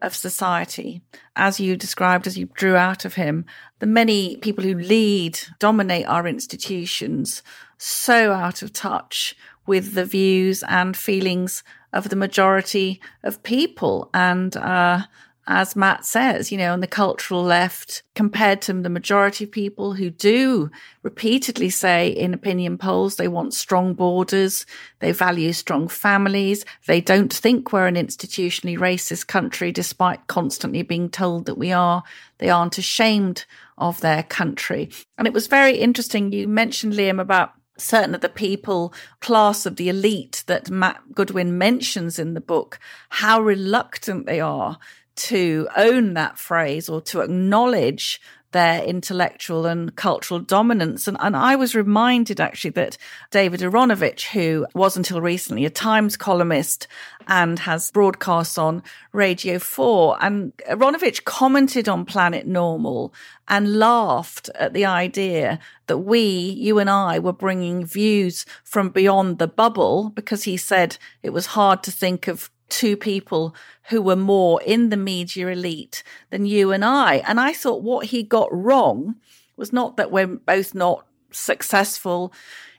of society, as you described, as you drew out of him. The many people who lead, dominate our institutions, so out of touch with the views and feelings of the majority of people. And uh, as Matt says, you know, on the cultural left, compared to the majority of people who do repeatedly say in opinion polls they want strong borders, they value strong families, they don't think we're an institutionally racist country, despite constantly being told that we are. They aren't ashamed of their country. And it was very interesting. You mentioned, Liam, about certain of the people, class of the elite that Matt Goodwin mentions in the book, how reluctant they are to own that phrase or to acknowledge their intellectual and cultural dominance. And, and I was reminded actually that David Aaronovitch, who was until recently a Times columnist and has broadcasts on Radio 4, and Aaronovitch commented on Planet Normal and laughed at the idea that we, you and I, were bringing views from beyond the bubble because he said it was hard to think of two people who were more in the media elite than you and I. And I thought what he got wrong was not that we're both not successful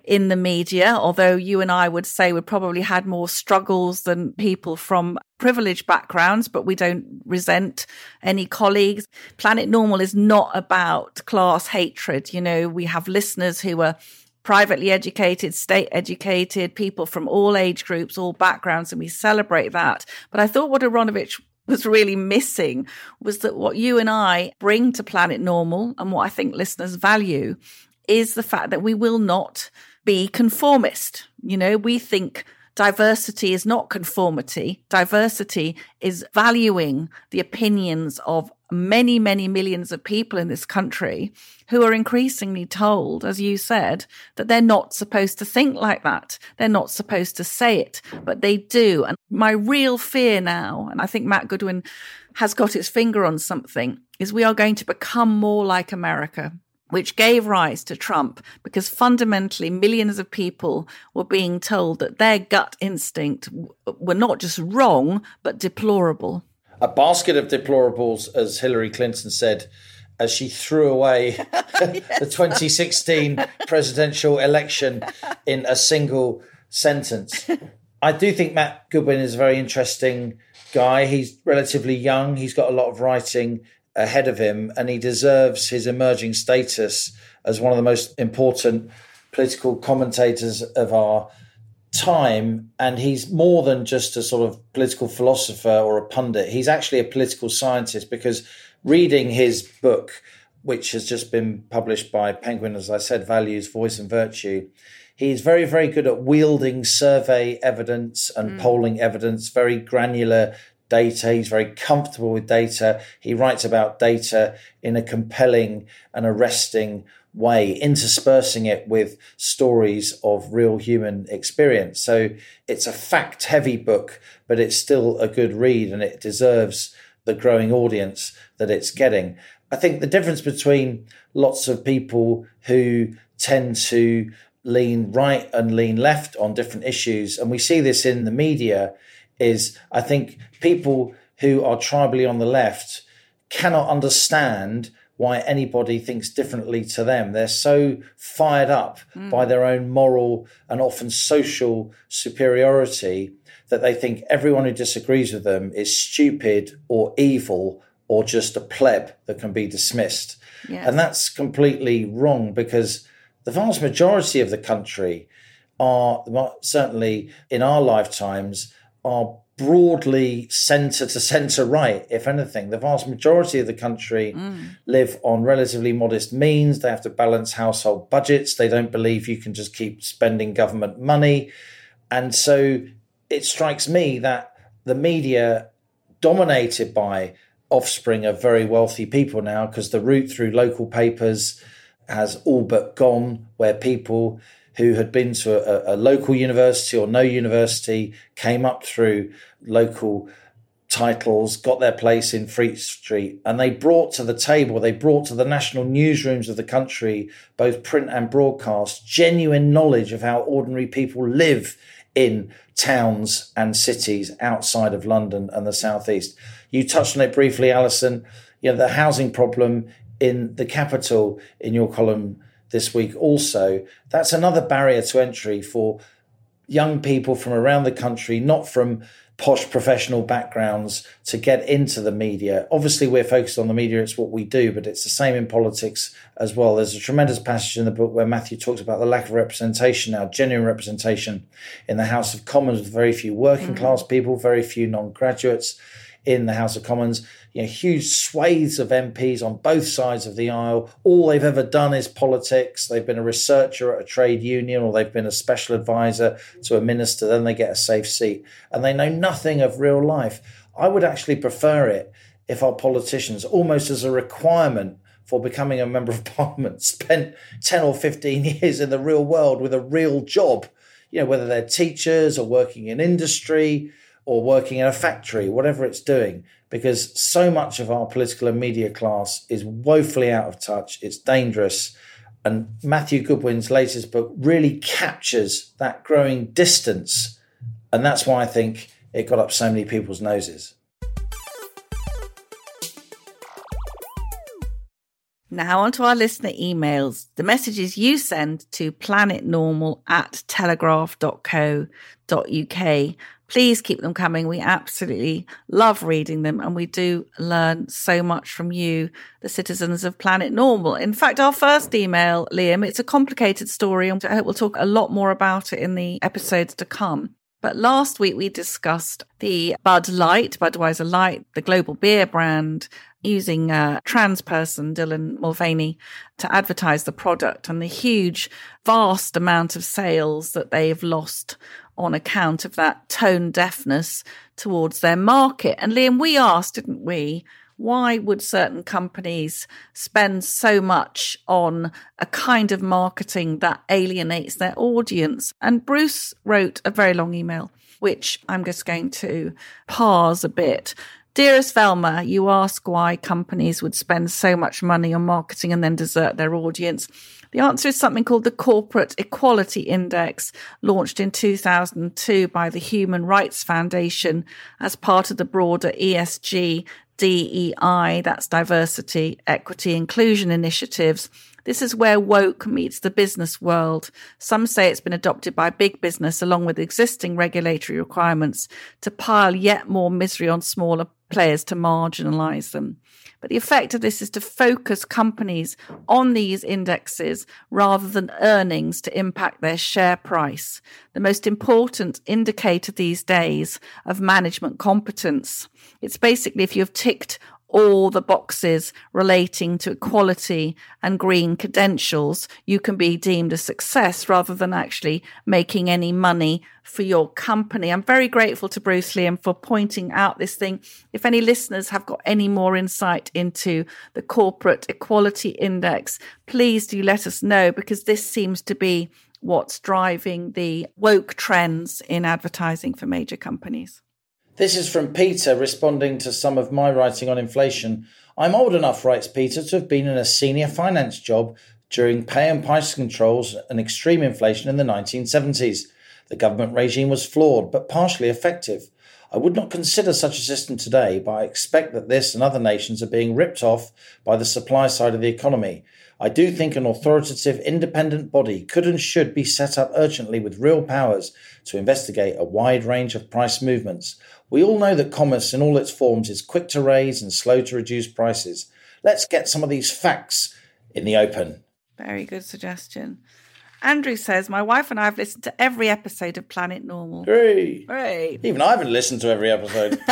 in the media, although you and I would say we probably had more struggles than people from privileged backgrounds, but we don't resent any colleagues. Planet Normal is not about class hatred. You know, we have listeners who are privately educated, state educated, people from all age groups, all backgrounds, and we celebrate that. But I thought what Aaronovitch was really missing was that what you and I bring to Planet Normal and what I think listeners value is the fact that we will not be conformist. You know, we think diversity is not conformity. Diversity is valuing the opinions of many, many millions of people in this country who are increasingly told, as you said, that they're not supposed to think like that. They're not supposed to say it, but they do. And my real fear now, and I think Matt Goodwin has got his finger on something, is we are going to become more like America. Which gave rise to Trump because fundamentally millions of people were being told that their gut instinct were not just wrong, but deplorable a basket of deplorables, as Hillary Clinton said, as she threw away the 2016 presidential election in a single sentence. I do think Matt Goodwin is a very interesting guy. He's relatively young, he's got a lot of writing ahead of him, and he deserves his emerging status as one of the most important political commentators of our time and he's more than just a sort of political philosopher or a pundit. He's actually a political scientist because reading his book which has just been published by penguin as i said values voice and virtue he's very very good at wielding survey evidence and mm. polling evidence very granular data. He's very comfortable with data. He writes about data in a compelling and arresting way, interspersing it with stories of real human experience. So it's a fact heavy book, but it's still a good read and it deserves the growing audience that it's getting. I think the difference between lots of people who tend to lean right and lean left on different issues, and we see this in the media, is I think people who are tribally on the left cannot understand why anybody thinks differently to them. They're so fired up mm. by their own moral and often social superiority that they think everyone who disagrees with them is stupid or evil or just a pleb that can be dismissed. And that's completely wrong because the vast majority of the country are certainly in our lifetimes are broadly centre to centre right, if anything. The vast majority of the country mm. live on relatively modest means. They have to balance household budgets. They don't believe you can just keep spending government money. And so it strikes me that the media, dominated by offspring of very wealthy people now, because the route through local papers has all but gone, where people who had been to a, a local university or no university, came up through local titles, got their place in Fleet Street, and they brought to the table, they brought to the national newsrooms of the country, both print and broadcast, genuine knowledge of how ordinary people live in towns and cities outside of London and the southeast. You touched on it briefly, Allison. You know, the housing problem in the capital in your column this week also. That's another barrier to entry for young people from around the country, not from posh professional backgrounds to get into the media. Obviously, we're focused on the media, it's what we do, but it's the same in politics as well. There's a tremendous passage in the book where Matthew talks about the lack of representation now, genuine representation in the House of Commons with very few working mm-hmm. class people, very few non graduates in the House of Commons. You know, huge swathes of MPs on both sides of the aisle. All they've ever done is politics. They've been a researcher at a trade union or they've been a special advisor to a minister. Then they get a safe seat and they know nothing of real life. I would actually prefer it if our politicians, almost as a requirement for becoming a member of parliament, spent 10 or 15 years in the real world with a real job. You know, whether they're teachers or working in industry, or working in a factory, whatever it's doing, because so much of our political and media class is woefully out of touch. It's dangerous. And Matthew Goodwin's latest book really captures that growing distance. And that's why I think it got up so many people's noses. Now, on to our listener emails. The messages you send to planetnormal at telegraph.co.uk please keep them coming. We absolutely love reading them and we do learn so much from you, the citizens of Planet Normal. In fact, our first email, Liam, it's a complicated story and I hope we'll talk a lot more about it in the episodes to come. But last week we discussed the Bud Light, Budweiser Light, the global beer brand, using a trans person, Dylan Mulvaney, to advertise the product and the huge, vast amount of sales that they've lost on account of that tone deafness towards their market. And Liam, we asked, didn't we? Why would certain companies spend so much on a kind of marketing that alienates their audience? And Bruce wrote a very long email, which I'm just going to pause a bit. Dearest Velma, you ask why companies would spend so much money on marketing and then desert their audience. The answer is something called the Corporate Equality Index, launched in 2002 by the Human Rights Foundation as part of the broader ESG DEI, that's diversity, equity, inclusion initiatives. This is where woke meets the business world. Some say it's been adopted by big business along with existing regulatory requirements to pile yet more misery on smaller players to marginalize them. But the effect of this is to focus companies on these indexes rather than earnings to impact their share price. The most important indicator these days of management competence. It's basically if you've ticked all the boxes relating to equality and green credentials, you can be deemed a success rather than actually making any money for your company. I'm very grateful to Bruce Liam for pointing out this thing. If any listeners have got any more insight into the Corporate Equality Index, please do let us know because this seems to be what's driving the woke trends in advertising for major companies. This is from Peter responding to some of my writing on inflation. I'm old enough, writes Peter, to have been in a senior finance job during pay and price controls and extreme inflation in the 1970s. The government regime was flawed but partially effective. I would not consider such a system today, but I expect that this and other nations are being ripped off by the supply side of the economy. I do think an authoritative independent body could and should be set up urgently with real powers to investigate a wide range of price movements. We all know that commerce in all its forms is quick to raise and slow to reduce prices. Let's get some of these facts in the open. Very good suggestion. Andrew says, My wife and I have listened to every episode of Planet Normal. Great. Great. Even I haven't listened to every episode.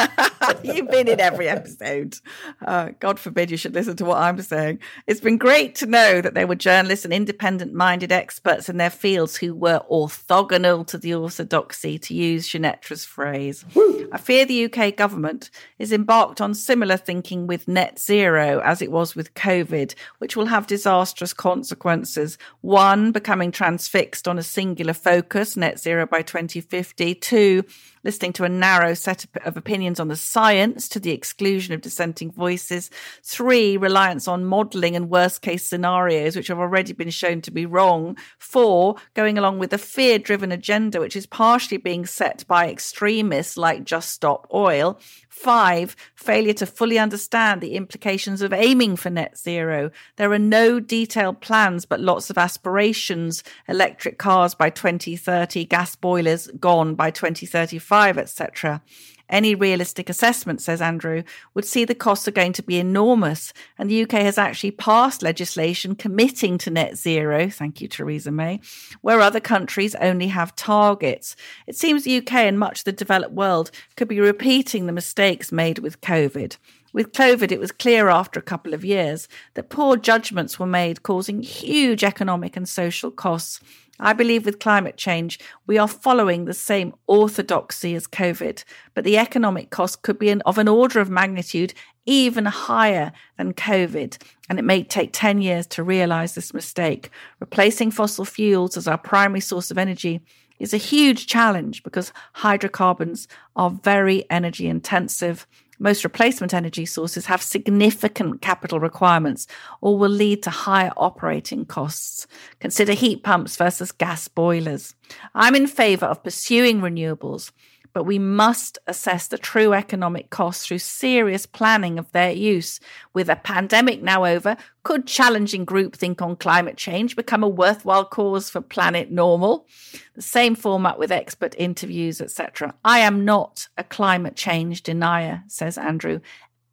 You've been in every episode. Uh, God forbid you should listen to what I'm saying. It's been great to know that there were journalists and independent minded experts in their fields who were orthogonal to the orthodoxy, to use Sunetra's phrase. Woo. I fear the UK government is embarked on similar thinking with net zero as it was with COVID, which will have disastrous consequences. One, becoming transfixed on a singular focus, net zero by 2050. Two, listening to a narrow set of opinions on the science to the exclusion of dissenting voices. Three, reliance on modelling and worst case scenarios, which have already been shown to be wrong. Four, going along with a fear driven agenda, which is partially being set by extremists like Just Stop Oil. Five, failure to fully understand the implications of aiming for net zero. There are no detailed plans, but lots of aspirations. Electric cars by 2030, gas boilers gone by 2035, etc. Any realistic assessment, says Andrew, would see the costs are going to be enormous. And the UK has actually passed legislation committing to net zero, thank you, Theresa May, where other countries only have targets. It seems the UK and much of the developed world could be repeating the mistakes made with COVID. With COVID, it was clear after a couple of years that poor judgments were made, causing huge economic and social costs. I believe with climate change, we are following the same orthodoxy as COVID, but the economic cost could be an, of an order of magnitude even higher than COVID, and it may take 10 years to realize this mistake. Replacing fossil fuels as our primary source of energy is a huge challenge because hydrocarbons are very energy intensive most replacement energy sources have significant capital requirements or will lead to higher operating costs. Consider heat pumps versus gas boilers. I'm in favour of pursuing renewables but we must assess the true economic costs through serious planning of their use. With a pandemic now over, could challenging groupthink on climate change become a worthwhile cause for Planet Normal? The same format with expert interviews, etc. I am not a climate change denier, says Andrew,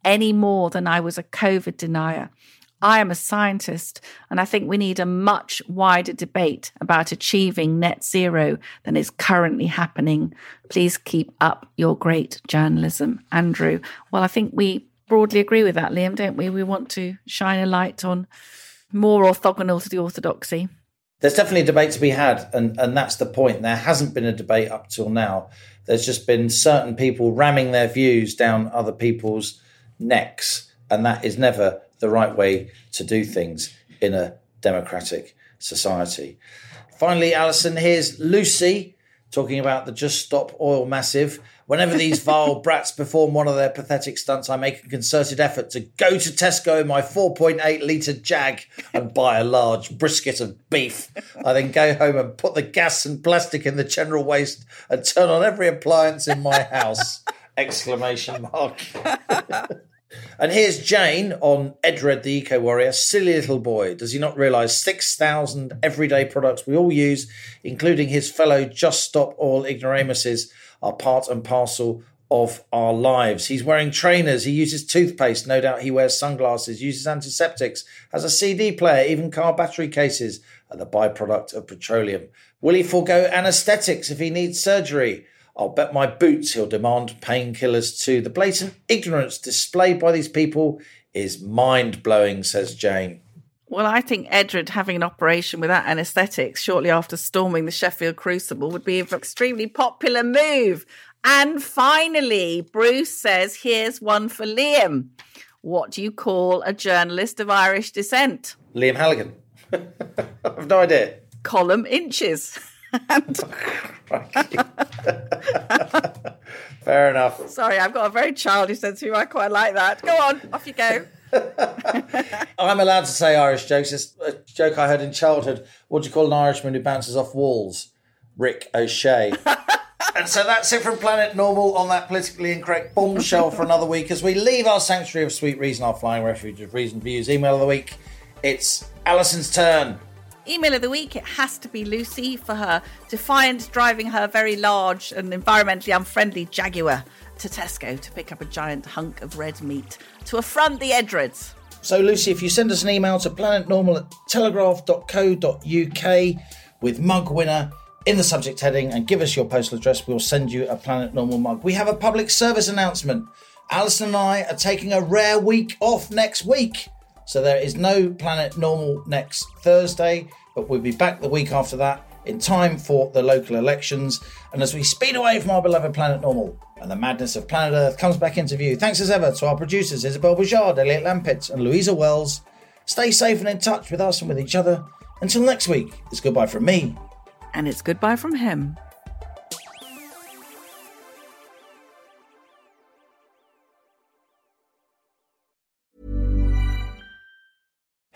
any more than I was a COVID denier. I am a scientist, and I think we need a much wider debate about achieving net zero than is currently happening. Please keep up your great journalism, Andrew. Well, I think we broadly agree with that, Liam, don't we? We want to shine a light on more orthogonal to the orthodoxy. There's definitely a debate to be had, and, and that's the point. There hasn't been a debate up till now. There's just been certain people ramming their views down other people's necks, and that is never the right way to do things in a democratic society. Finally, Allison, here's Lucy talking about the Just Stop Oil Massive. Whenever these vile brats perform one of their pathetic stunts, I make a concerted effort to go to Tesco in my 4.8 litre Jag and buy a large brisket of beef. I then go home and put the gas and plastic in the general waste and turn on every appliance in my house. Exclamation mark. And here's Jane on Edred the Eco Warrior. Silly little boy. Does he not realise 6,000 everyday products we all use, including his fellow Just Stop Oil ignoramuses, are part and parcel of our lives. He's wearing trainers. He uses toothpaste. No doubt he wears sunglasses, uses antiseptics, has a CD player, even car battery cases are the byproduct of petroleum. Will he forego anaesthetics if he needs surgery? I'll bet my boots he'll demand painkillers too. The blatant ignorance displayed by these people is mind blowing, says Jane. Well, I think Edred having an operation without anaesthetics shortly after storming the Sheffield Crucible would be an extremely popular move. And finally, Bruce says, here's one for Liam. What do you call a journalist of Irish descent? Liam Halligan. I've no idea. Column inches. Fair enough. Sorry, I've got a very childish sense of humor. I quite like that. Go on, off you go. I'm allowed to say Irish jokes. It's a joke I heard in childhood. What do you call an Irishman who bounces off walls? Rick O'Shea. and so that's it from Planet Normal on that politically incorrect bombshell for another week as we leave our sanctuary of sweet reason, our flying refuge of reason views. Email of the week. It's Allison's turn. Email of the week, it has to be Lucy for her defiant driving her very large and environmentally unfriendly Jaguar to Tesco to pick up a giant hunk of red meat to affront the Edreds. So, Lucy, if you send us an email to planetnormal at telegraph.co.uk with mug winner in the subject heading and give us your postal address, we'll send you a Planet Normal mug. We have a public service announcement. Allison and I are taking a rare week off next week. So there is no Planet Normal next Thursday, but we'll be back the week after that in time for the local elections. And as we speed away from our beloved Planet Normal and the madness of planet Earth comes back into view, thanks as ever to our producers Isabel Bouchard, Elliot Lampett, and Louisa Wells. Stay safe and in touch with us and with each other. Until next week, it's goodbye from me. And it's goodbye from him.